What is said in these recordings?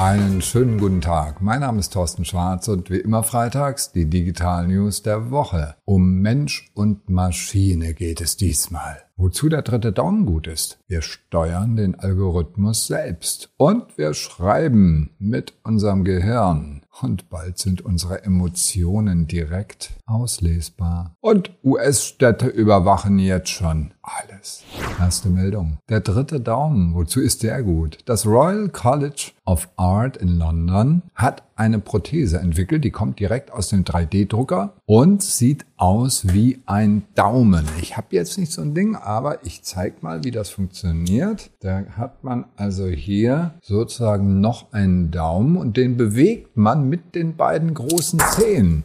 Einen schönen guten Tag. Mein Name ist Thorsten Schwarz und wie immer freitags die Digital News der Woche. Um Mensch und Maschine geht es diesmal. Wozu der dritte Daumen gut ist. Wir steuern den Algorithmus selbst und wir schreiben mit unserem Gehirn. Und bald sind unsere Emotionen direkt auslesbar. Und US-Städte überwachen jetzt schon alles. Erste Meldung. Der dritte Daumen. Wozu ist der gut? Das Royal College of Art in London hat eine Prothese entwickelt, die kommt direkt aus dem 3D-Drucker und sieht aus wie ein Daumen. Ich habe jetzt nicht so ein Ding, aber ich zeige mal, wie das funktioniert. Da hat man also hier sozusagen noch einen Daumen und den bewegt man mit den beiden großen Zehen.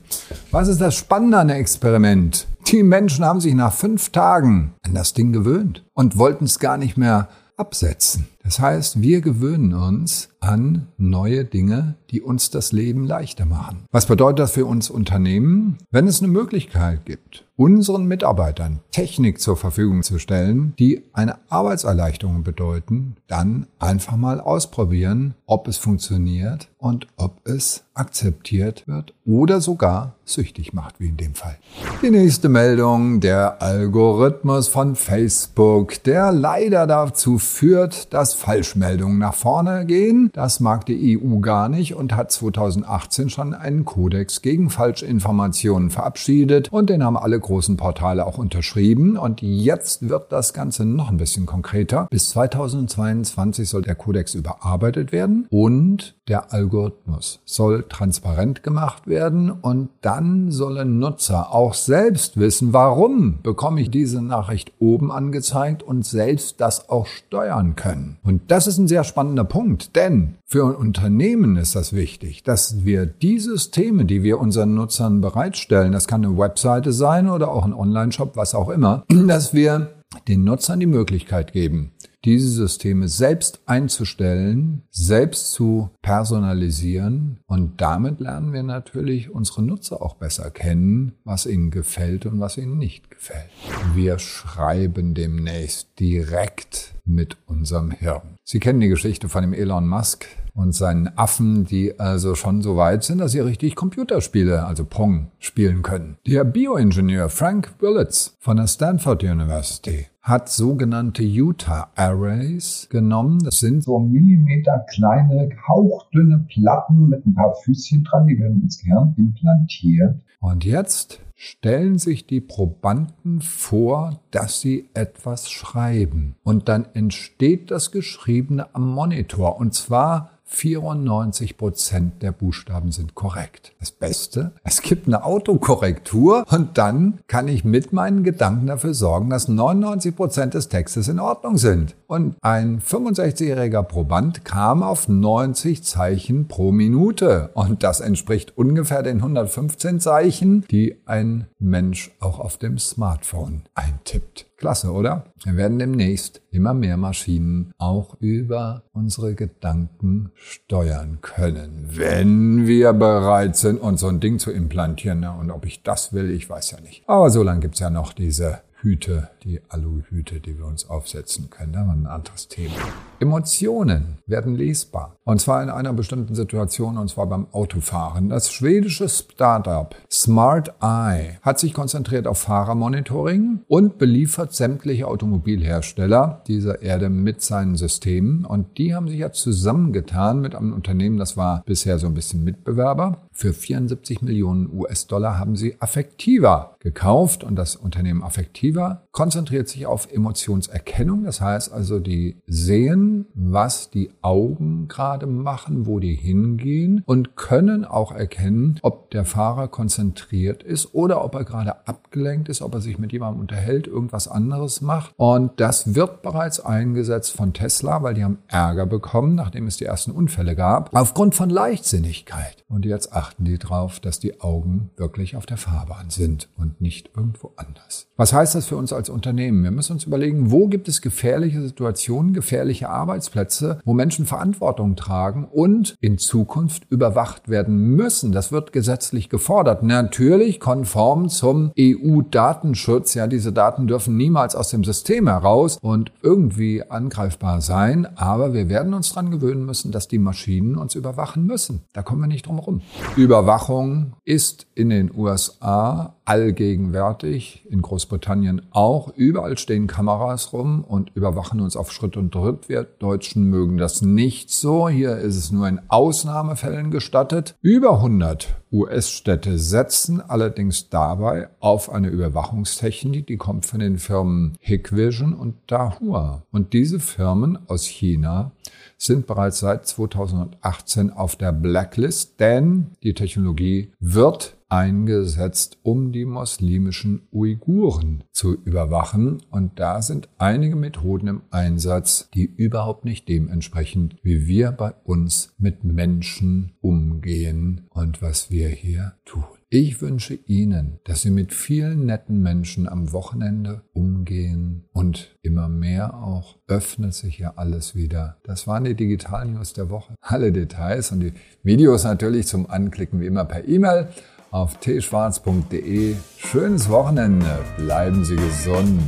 Was ist das Spannende an dem Experiment? Die Menschen haben sich nach fünf Tagen an das Ding gewöhnt und wollten es gar nicht mehr absetzen. Das heißt, wir gewöhnen uns an neue Dinge, die uns das Leben leichter machen. Was bedeutet das für uns Unternehmen? Wenn es eine Möglichkeit gibt, unseren Mitarbeitern Technik zur Verfügung zu stellen, die eine Arbeitserleichterung bedeuten, dann einfach mal ausprobieren, ob es funktioniert und ob es akzeptiert wird oder sogar süchtig macht, wie in dem Fall. Die nächste Meldung, der Algorithmus von Facebook, der leider dazu führt, dass Falschmeldungen nach vorne gehen. Das mag die EU gar nicht und hat 2018 schon einen Kodex gegen Falschinformationen verabschiedet und den haben alle großen Portale auch unterschrieben. Und jetzt wird das Ganze noch ein bisschen konkreter. Bis 2022 soll der Kodex überarbeitet werden und der Algorithmus soll transparent gemacht werden und dann sollen Nutzer auch selbst wissen, warum bekomme ich diese Nachricht oben angezeigt und selbst das auch steuern können. Und das ist ein sehr spannender Punkt, denn für Unternehmen ist das wichtig, dass wir die Systeme, die wir unseren Nutzern bereitstellen, das kann eine Webseite sein oder auch ein Online-Shop, was auch immer, dass wir den Nutzern die Möglichkeit geben, diese Systeme selbst einzustellen, selbst zu personalisieren und damit lernen wir natürlich unsere Nutzer auch besser kennen, was ihnen gefällt und was ihnen nicht gefällt. Wir schreiben demnächst direkt mit unserem Hirn. Sie kennen die Geschichte von dem Elon Musk, und seinen Affen, die also schon so weit sind, dass sie richtig Computerspiele, also Pong, spielen können. Der Bioingenieur Frank Willits von der Stanford University hat sogenannte Utah Arrays genommen. Das sind so Millimeter kleine, hauchdünne Platten mit ein paar Füßchen dran, die werden ins Gehirn implantiert. Und jetzt stellen sich die Probanden vor, dass sie etwas schreiben. Und dann entsteht das Geschriebene am Monitor. Und zwar 94 Prozent der Buchstaben sind korrekt. Das Beste, es gibt eine Autokorrektur und dann kann ich mit meinen Gedanken dafür sorgen, dass 99 Prozent des Textes in Ordnung sind. Und ein 65-jähriger Proband kam auf 90 Zeichen pro Minute und das entspricht ungefähr den 115 Zeichen, die ein Mensch auch auf dem Smartphone eintippt. Klasse, oder? Wir werden demnächst immer mehr Maschinen auch über unsere Gedanken steuern können, wenn wir bereit sind, uns so ein Ding zu implantieren. Und ob ich das will, ich weiß ja nicht. Aber so lange gibt's ja noch diese Hüte, die Aluhüte, die wir uns aufsetzen können. Da haben wir ein anderes Thema. Emotionen werden lesbar. Und zwar in einer bestimmten Situation, und zwar beim Autofahren. Das schwedische Startup Smart Eye hat sich konzentriert auf Fahrermonitoring und beliefert sämtliche Automobilhersteller dieser Erde mit seinen Systemen. Und die haben sich jetzt zusammengetan mit einem Unternehmen, das war bisher so ein bisschen Mitbewerber. Für 74 Millionen US-Dollar haben sie Affektiva gekauft und das Unternehmen Affektiva konzentriert sich auf Emotionserkennung. Das heißt also, die sehen, was die Augen gerade machen, wo die hingehen und können auch erkennen, ob der Fahrer konzentriert ist oder ob er gerade abgelenkt ist, ob er sich mit jemandem unterhält, irgendwas anderes macht. Und das wird bereits eingesetzt von Tesla, weil die haben Ärger bekommen, nachdem es die ersten Unfälle gab, aufgrund von Leichtsinnigkeit. Und jetzt achten die darauf, dass die Augen wirklich auf der Fahrbahn sind und nicht irgendwo anders. Was heißt das für uns als Unternehmen? Wir müssen uns überlegen, wo gibt es gefährliche Situationen, gefährliche Arbeitsplätze, wo Menschen Verantwortung tragen und in Zukunft überwacht werden müssen. Das wird gesetzlich gefordert. Natürlich konform zum EU-Datenschutz. Ja, diese Daten dürfen niemals aus dem System heraus und irgendwie angreifbar sein. Aber wir werden uns daran gewöhnen müssen, dass die Maschinen uns überwachen müssen. Da kommen wir nicht drum herum. Überwachung ist in den USA allgegenwärtig, in Großbritannien auch. Überall stehen Kameras rum und überwachen uns auf Schritt und Tritt. Wir Deutschen mögen das nicht so. Hier ist es nur in Ausnahmefällen gestattet. Über 100 US-Städte setzen allerdings dabei auf eine Überwachungstechnik, die kommt von den Firmen Hikvision und Dahua. Und diese Firmen aus China sind bereits seit 2018 auf der Blacklist, denn die Technologie wird eingesetzt, um die muslimischen Uiguren zu überwachen. Und da sind einige Methoden im Einsatz, die überhaupt nicht dementsprechend, wie wir bei uns mit Menschen umgehen und was wir hier tun. Ich wünsche Ihnen, dass Sie mit vielen netten Menschen am Wochenende umgehen und immer mehr auch öffnet sich ja alles wieder. Das waren die Digital News der Woche. Alle Details und die Videos natürlich zum Anklicken wie immer per E-Mail auf tschwarz.de. Schönes Wochenende. Bleiben Sie gesund.